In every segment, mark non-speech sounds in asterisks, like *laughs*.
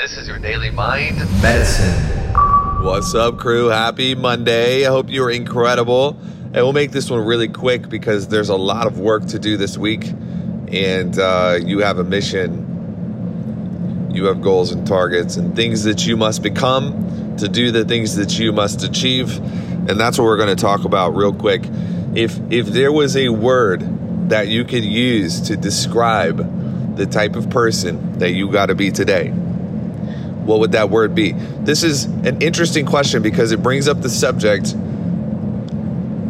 This is your daily mind medicine. What's up, crew? Happy Monday. I hope you're incredible. And we'll make this one really quick because there's a lot of work to do this week, and uh, you have a mission. You have goals and targets and things that you must become to do the things that you must achieve. And that's what we're going to talk about real quick. If if there was a word that you could use to describe the type of person that you got to be today, what would that word be? This is an interesting question because it brings up the subject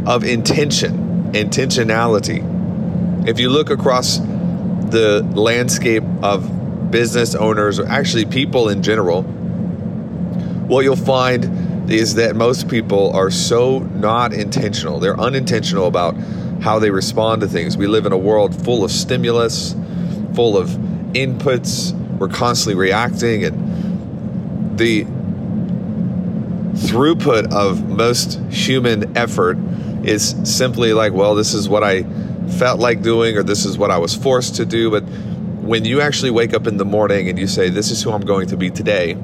of intention, intentionality. If you look across the landscape of business owners, or actually people in general, what you'll find is that most people are so not intentional. They're unintentional about how they respond to things. We live in a world full of stimulus, full of inputs. We're constantly reacting, and the throughput of most human effort is simply like, well, this is what I felt like doing, or this is what I was forced to do. But when you actually wake up in the morning and you say, this is who I'm going to be today,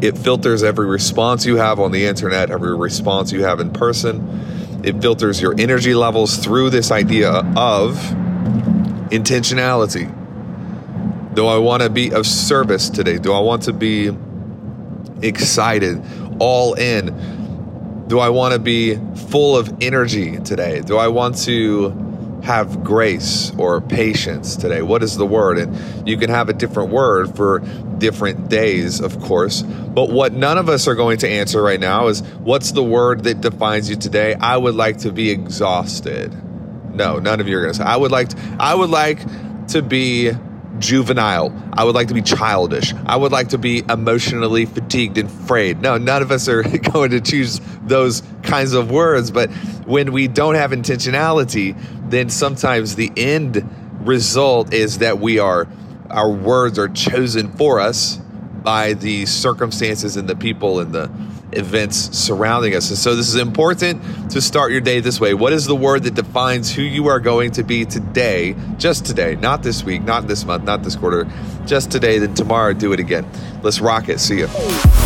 it filters every response you have on the internet, every response you have in person. It filters your energy levels through this idea of intentionality. Do I want to be of service today? Do I want to be excited, all in? Do I want to be full of energy today? Do I want to have grace or patience today? What is the word? And you can have a different word for different days, of course. But what none of us are going to answer right now is what's the word that defines you today? I would like to be exhausted. No, none of you are going to say. I would like to, I would like to be juvenile. I would like to be childish. I would like to be emotionally fatigued and frayed. No, none of us are *laughs* going to choose those kinds of words. But when we don't have intentionality, then sometimes the end result is that we are, our words are chosen for us by the circumstances and the people and the events surrounding us. And so this is important to start your day this way. What is the word that defines who you are going to be today, just today, not this week, not this month, not this quarter, just today, then tomorrow do it again. Let's rock it. See you.